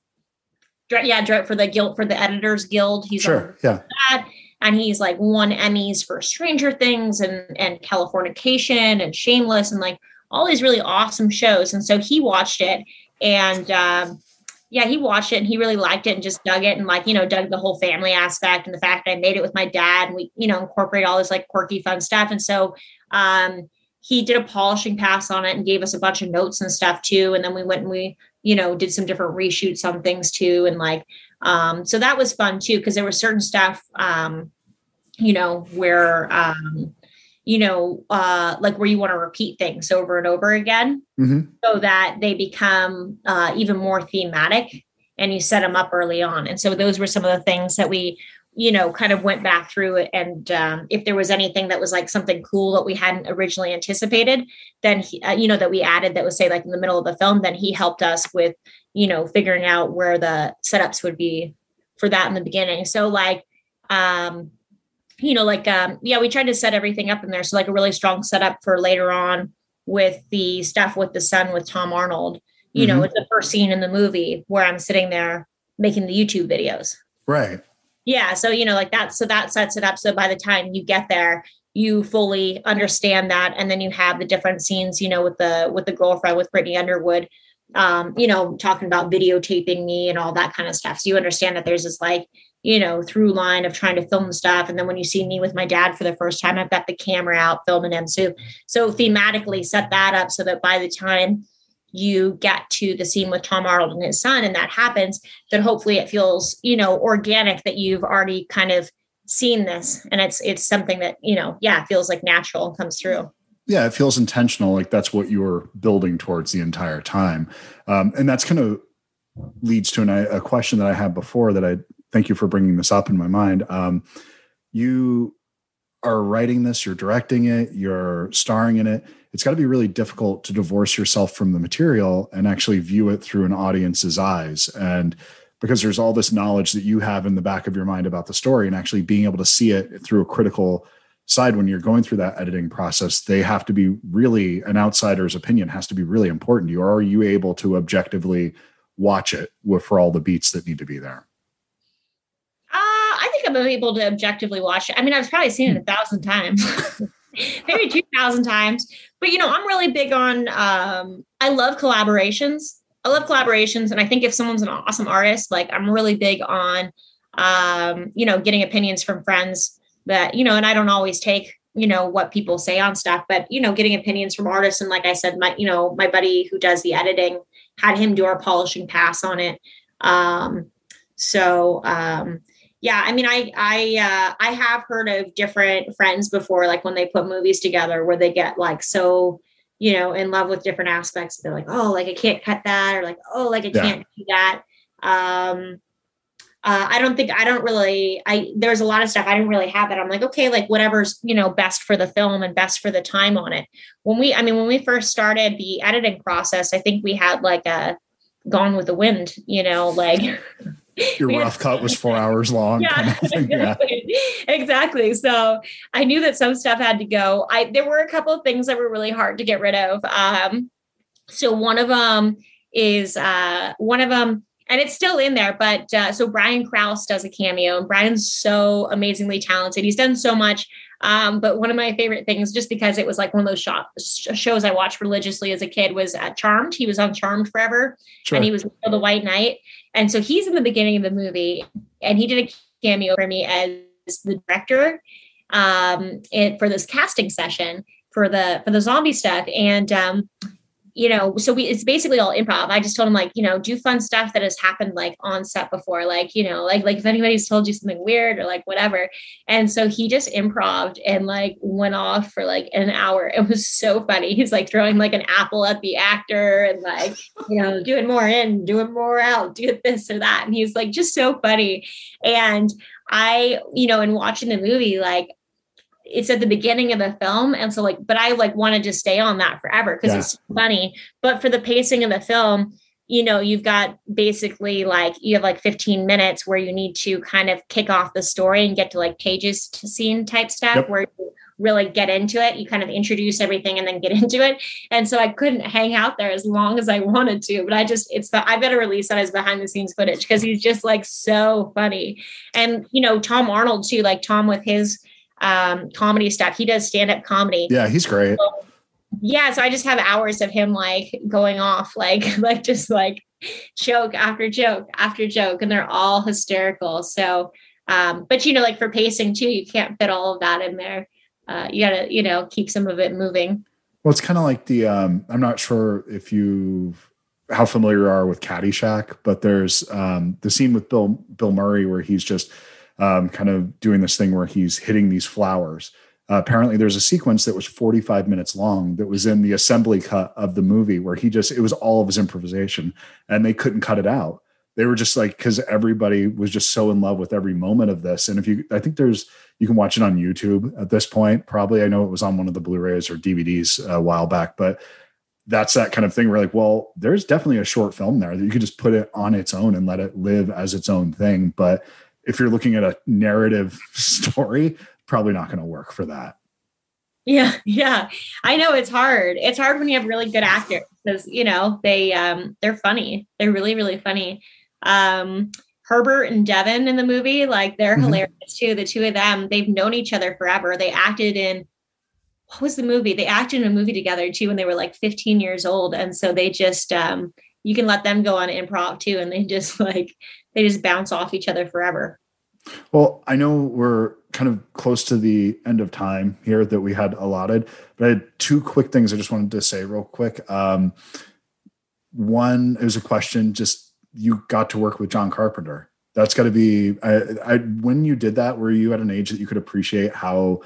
yeah direct for the guild for the editors guild he's sure yeah that and he's like won emmys for stranger things and and californication and shameless and like all these really awesome shows. And so he watched it and um yeah he watched it and he really liked it and just dug it and like you know dug the whole family aspect and the fact that i made it with my dad and we you know incorporate all this like quirky fun stuff. And so um he did a polishing pass on it and gave us a bunch of notes and stuff too. And then we went and we you know did some different reshoots on things too. And like um, so that was fun too, because there was certain stuff, um, you know, where, um, you know, uh, like where you want to repeat things over and over again hmm so that they become uh, even more thematic and you set them up early on. And so those were some of the things that we, you know, kind of went back through it. And um, if there was anything that was like something cool that we hadn't originally anticipated, then, he, uh, you know, that we added that was say like in the middle of the film, then he helped us with, you know, figuring out where the setups would be for that in the beginning. So like, um, you know, like, um, yeah, we tried to set everything up in there. So like a really strong setup for later on with the stuff with the son with Tom Arnold. You know, it's the first scene in the movie where I'm sitting there making the YouTube videos. right Yeah. So, you know, like that. So that sets it up. So by the time you get there, you fully understand that. And then you have the different scenes, you know, with the with the girlfriend with Brittany Underwood, um, you know, talking about videotaping me and all that kind of stuff. So you understand that there's this like, you know, through line of trying to film stuff. And then when you see me with my dad for the first time, I've got the camera out filming him. So so thematically set that up so that by the time you get to the scene with Tom Arnold and his son, and that happens, then hopefully it feels, you know, organic that you've already kind of seen this. And it's it's something that, you know, yeah, feels like natural and comes through. Yeah it feels intentional like that's what you're building towards the entire time um, and that's kind of leads to an, a question that i had before that i thank you for bringing this up in my mind um, you are writing this, you're directing it, you're starring in it. It's got to be really difficult to divorce yourself from the material and actually view it through an audience's eyes. And because there's all this knowledge that you have in the back of your mind about the story and actually being able to see it through a critical side when you're going through that editing process they have to be really an outsider's opinion has to be really important to you or are you able to objectively watch it for all the beats that need to be there Uh I think I'm able to objectively watch it. I mean, I've probably seen it a thousand times, *laughs* maybe two thousand times. But you know, I'm really big on. Um, I love collaborations. I love collaborations, and I think if someone's an awesome artist, like I'm really big on, um, you know, getting opinions from friends that you know, and I don't always take you know what people say on stuff, but you know, getting opinions from artists, and like I said, my you know, my buddy who does the editing had him do our polishing pass on it. Um, so um, yeah i mean i i uh, i have heard of different friends before like when they put movies together where they get like so you know in love with different aspects they're like oh like i can't cut that or like oh like i yeah. can't do that um uh, I don't think I don't really I there's a lot of stuff I didn't really have that. I'm like, okay, like whatever's, you know, best for the film and best for the time on it. When we I mean when we first started the editing process, I think we had like a gone with the wind, you know, like *laughs* your *laughs* rough cut was four hours long. Yeah, kind of exactly. Yeah. exactly. So I knew that some stuff had to go. I there were a couple of things that were really hard to get rid of. Um, so one of them is uh, one of them, and it's still in there. But uh, so Brian Krause does a cameo, and Brian's so amazingly talented. He's done so much. Um, but one of my favorite things, just because it was like one of those shows I watched religiously as a kid, was uh, Charmed. He was on Charmed forever, sure. and he was the White Knight. And so he's in the beginning of the movie, and he did a cameo for me as the director um, it, for this casting session for the for the zombie stuff. And um, you know, so we it's basically all improv. I just told him like, you know, do fun stuff that has happened like on set before, like, you know, like like if anybody's told you something weird or like whatever. And so he just improved and like went off for like an hour. *laughs* It was so funny. He's like throwing like an apple at the actor and like, you know, *laughs* doing more in, doing more out, do this or that. And he's like just so funny. And I, you know, in watching the movie, like it's at the beginning of the film. And so like but i like wanted to stay on that forever because yeah. it's funny. But for the pacing of the film you know you've got basically like you have like 15 minutes where you need to kind of kick off the story and get to like pages to scene type stuff yep. where you really get into it. You kind of introduce everything and then get *laughs* into it. And so i couldn't hang out there as long as i wanted to but i just it's the i've got release that as behind the scenes footage because he's just like so funny. And you know tom arnold too like tom with his um, comedy stuff. He does stand up comedy. Yeah, he's great. So, yeah, so I just have hours of him like going off, *laughs* like like just like joke after joke after joke, and they're all hysterical. So, um, but you know, like for pacing too, you can't fit all of that in there. Uh, you gotta, you know, keep some of it moving. Well, it's kind of like the um, I'm not sure if you how familiar you are with Caddyshack, but there's um, the scene with Bill Bill Murray where he's just um, kind of doing this thing where he's hitting these flowers. Uh, apparently, there's a sequence that was 45 minutes long that was in the assembly cut of the movie where he just, it was all of his improvisation and they couldn't cut it out. They were just like, because everybody was just so in love with every moment of this. And if you, I think there's, you can watch it on YouTube at this point. Probably, I know it was on one of the Blu rays or DVDs a while back, but that's that kind of thing where like well there's definitely a short film there that you could just put it on its own and let it live as its own thing but if you're looking at a narrative *laughs* story, probably not going to work for that. Yeah, yeah. I know it's hard. It's hard when you have really good actors because you know they um they're funny. They're really really funny. Um Herbert and Devin in the movie, like they're mm-hmm. hilarious too. The two of them, they've known each other forever. They acted in what was the movie? They acted in a movie together too when they were like 15 years old. And so they just um you can let them go on improv too and they just *laughs* like they just bounce off each other forever. Well, I know we're kind of close to the end of time here that we had allotted, but I had two quick things I just wanted to say real quick. Um, one, it was a question just you got to work with John Carpenter. That's got to be, I, I, when you did that, were you at an age that you could appreciate how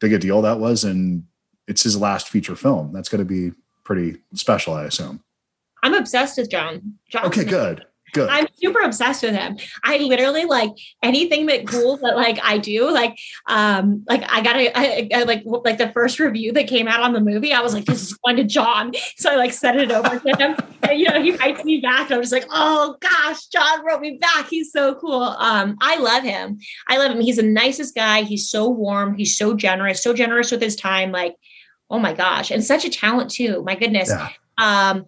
big a deal that was? And it's his last feature film. That's got to be pretty special, I assume. I'm obsessed with John. John okay, good Good. I'm super obsessed with him. I literally like anything that cool that like I do. Like, um, like I got a I, I, like like the first review that came out on the movie. I was like, this is going to John. *laughs* So I like sent it over to him. *laughs* and, you know, he writes me back, and I'm just like, oh gosh, John wrote me back. He's so cool. Um, I love him. I love him. He's the nicest guy. He's so warm. He's so generous. So generous with his time. Like, oh my gosh, and such a talent too. My goodness. Yeah. Um,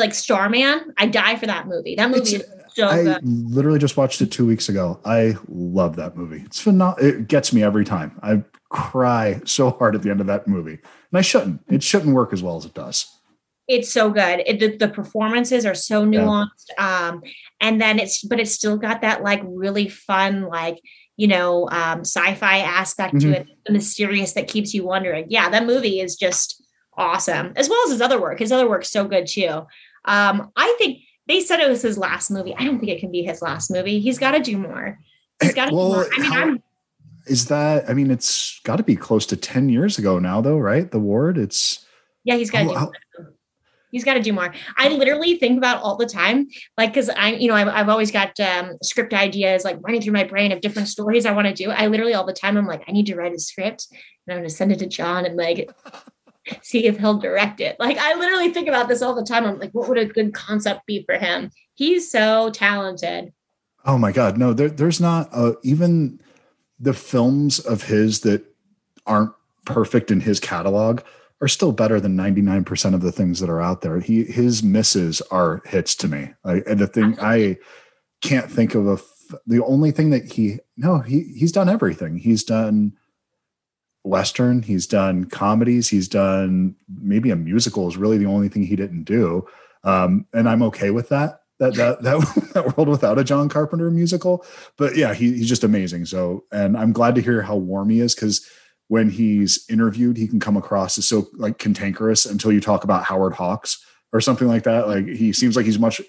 like Starman, I die for that movie. That movie It's- is so I good. literally just watched it two weeks ago. I love that movie. It's phenomenal. It gets me every time. I cry so hard at the end of that movie, and I shouldn't. It shouldn't work as well as it does. It's so good. It, the, the performances are so Yeah. nuanced. Um, and then it's, but it's still got that like really fun, like, you know, um, sci-fi aspect Mhm. to it, the mysterious that keeps you wondering. Yeah, that movie is just awesome, as well as his other work. His other work's so good too. Um, I think they said it was his last movie. I don't think it can be his last movie. He's got to do more. He's got to Well, do more. I mean, how- I'm, Is that? I mean, it's got to be close to ten years ago now, though, right? The ward. It's yeah, he's got to do how- more. He's got to do more. I literally think about all the time, like, because I, you know, I've, I've always got um, script ideas like running through my brain of different stories I want to do. I literally all the time, I'm like, I need to write a script and I'm going to send it to John and like see if he'll direct it. Like, I literally think about this all the time. I'm like, what would a good concept be for him? He's so talented. oh my god, no. There, there's not uh, even the films of his that aren't perfect in his catalog are still better than 99% of the things that are out there. He his misses are hits to me. Like and the thing I can't think of a the only thing that he no, he he's done everything. He's done western, he's done comedies, he's done maybe a musical is really the only thing he didn't do. Um, and I'm okay with that. That that that, *laughs* that world without a John Carpenter musical. But yeah, he, he's just amazing. So and I'm glad to hear how warm he is because when he's interviewed, he can come across as so like cantankerous until you talk about Howard Hawks or something like that. Like he seems like he's much.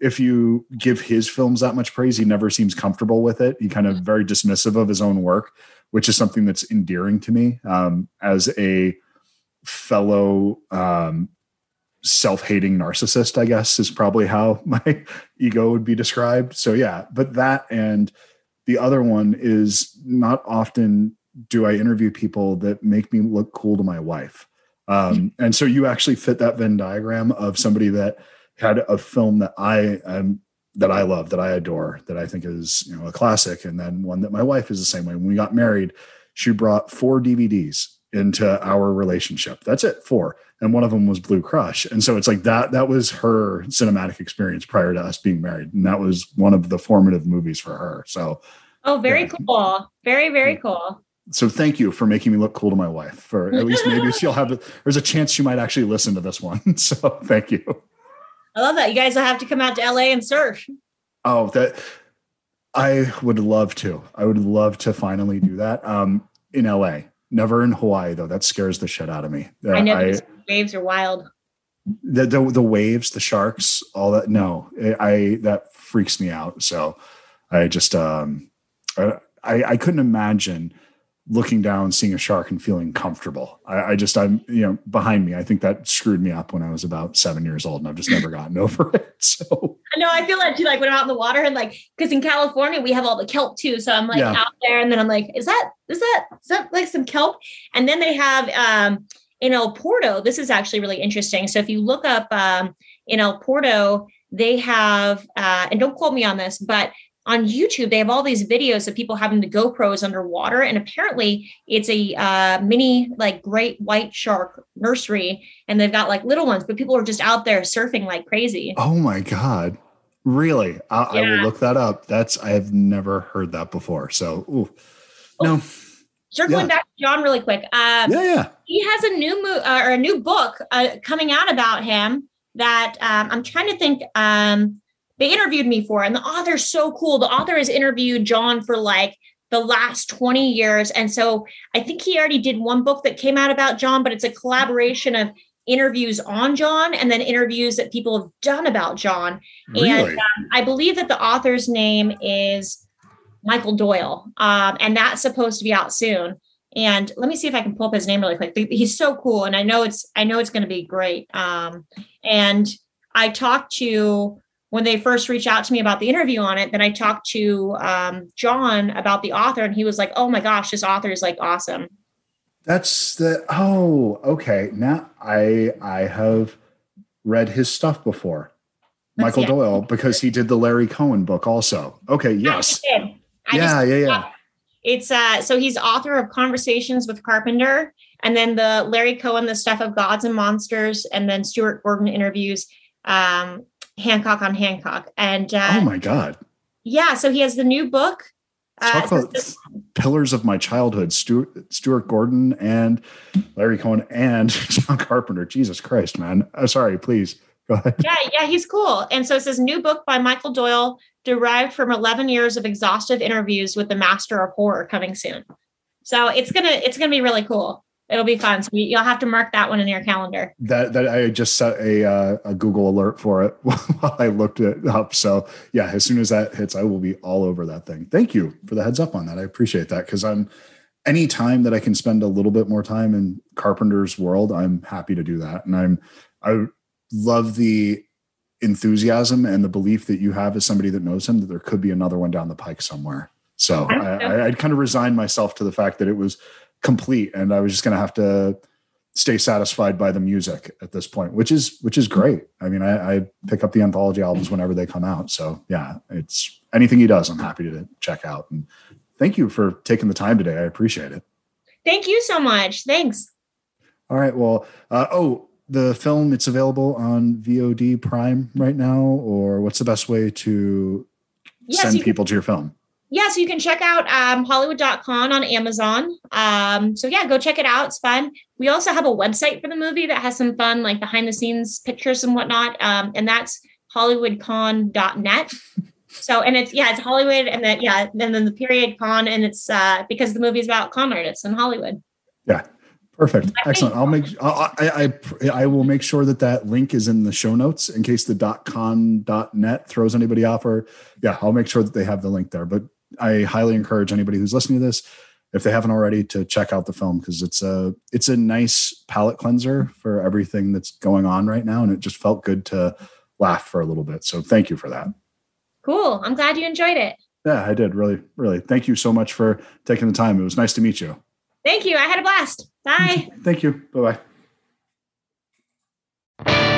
If you give his films that much praise, he never seems comfortable with it. He kind of very dismissive of his own work, which is something that's endearing to me um, as a fellow um, self-hating narcissist. I guess is probably how *laughs* my ego would be described. So yeah, but that and the other one is not often do I interview people that make me look cool to my wife. Um, and so you actually fit that Venn diagram of somebody that had a film that I am that I love, that I adore, that I think is you know a classic, and then one that my wife is the same way. When we got married, she brought four DVDs into our relationship. That's it, four, and one of them was Blue Crush. And so it's like that. That was her cinematic experience prior to us being married, and that was one of the formative movies for her. So Oh, very Yeah. cool. Very, very cool. so thank you for making me look cool to my wife. For at least maybe *laughs* she'll have. There's a chance she might actually listen to this one. *laughs* So thank you. I love that. You guys will have to come out to LA and surf. Oh, that I would love to. I would love to finally do that. Um, in LA, never in Hawaii though. That scares the shit out of me. Uh, I know I, waves are wild. the, the the waves, the sharks, all that. No, I, I that freaks me out. So I just um, I I couldn't imagine looking down, seeing a shark, and feeling comfortable. I, I just I'm you know behind me. I think that screwed me up when I was about seven years old, and I've just never gotten *laughs* over it. So I know. I feel like you like when I'm out in the water and like because in California we have all the kelp too. So I'm like Yeah. out there and then I'm like, is that is that is that like some kelp? And then they have um in El Porto. This is actually really interesting. So if you look up um in El Porto, they have uh and don't quote me on this, but on YouTube, they have all these videos of people having the GoPros underwater, and apparently it's a uh, mini like great white shark nursery, and they've got like little ones, but people are just out there surfing like crazy. Oh my god. Really? I, I will look that up. That's I have never heard that before. So ooh. no. Circling Yeah. back to John really quick. Um, Yeah, yeah. He has a new mo- uh, or a new book uh, coming out about him that um, I'm trying to think. Um, they interviewed me for, and the author's so cool. The author has interviewed John for like the last 20 years, and so I think he already did one book that came out about John, but it's a collaboration of interviews on John and then interviews that people have done about John. Really? And um, I believe that the author's name is Michael Doyle, um, and that's supposed to be out soon. And let me see if I can pull up his name really quick. He's so cool, and I know it's I know it's going to be great. Um, and I talked to when they first reached out to me about the interview on it, then I talked to um, John about the author, and he was like, "Oh my gosh, this author is like awesome." That's the oh okay. Now I I have read his stuff before. Michael yeah. Doyle because he did the Larry Cohen book also. Okay, yes. yeah, yeah, yeah. It's uh so he's author of Conversations with Carpenter and then the Larry Cohen the stuff of gods and monsters and then Stuart Gordon interviews um Hancock on Hancock and uh, Oh my god. Yeah, so he has the new book Talk uh, about this, pillars of my childhood: Stuart, Stuart Gordon and Larry Cohen and *laughs* John Carpenter. Jesus Christ, man! I'm sorry. Please Go ahead. Yeah, yeah, he's cool. And so it says new book by Michael Doyle, derived from 11 years of exhaustive interviews with the master of horror, coming soon. So it's gonna it's gonna be really cool. It'll be fun. So you'll have to mark that one in your calendar. That that I just set a uh, a Google alert for it *laughs* while I looked it up. So yeah, as soon as that hits, I will be all over that thing. Thank you for the heads up on that. I appreciate that because I'm any time that I can spend a little bit more time in Carpenter's world, I'm happy to do that. And I'm I love the enthusiasm and the belief that you have as somebody that knows him that there could be another one down the pike somewhere. So I, I'd kind of resigned myself to the fact that it was complete and I was just going to have to stay satisfied by the music at this point, which is which is great. I mean, I, I, pick up the anthology albums whenever they come out. So yeah, it's anything he does, I'm happy to check out. And thank you for taking the time today. I appreciate it. Thank you so much. Thanks. All right. Well, uh, oh, the film it's available on VOD Prime right now, or what's the best way to yes, send people can, to your film? Yeah, so you can check out um, Hollywood.con on Amazon. Um, so yeah, go check it out. It's fun. We also have a website for the movie that has some fun, like behind the scenes pictures and whatnot. Um, and that's HollywoodCon.net. So and it's yeah, it's Hollywood and then yeah, and then the period con and it's uh because the movie is about con artists in Hollywood. Yeah, Perfect. Excellent. I'll make I, I I will make sure that that link is in the show notes in case the dot com dot net throws anybody off or yeah, I'll make sure that they have the link there. But I highly encourage anybody who's listening to this, if they haven't already, to check out the film because it's a it's a nice palate cleanser for everything that's going on right now, and it just felt good to laugh for a little bit. So thank you for that. Cool. I'm glad you enjoyed it. Yeah, I did. Really, really. Thank you so much for taking the time. It was nice to meet you. Thank you. I had a blast. Bye. Thank you. Bye bye.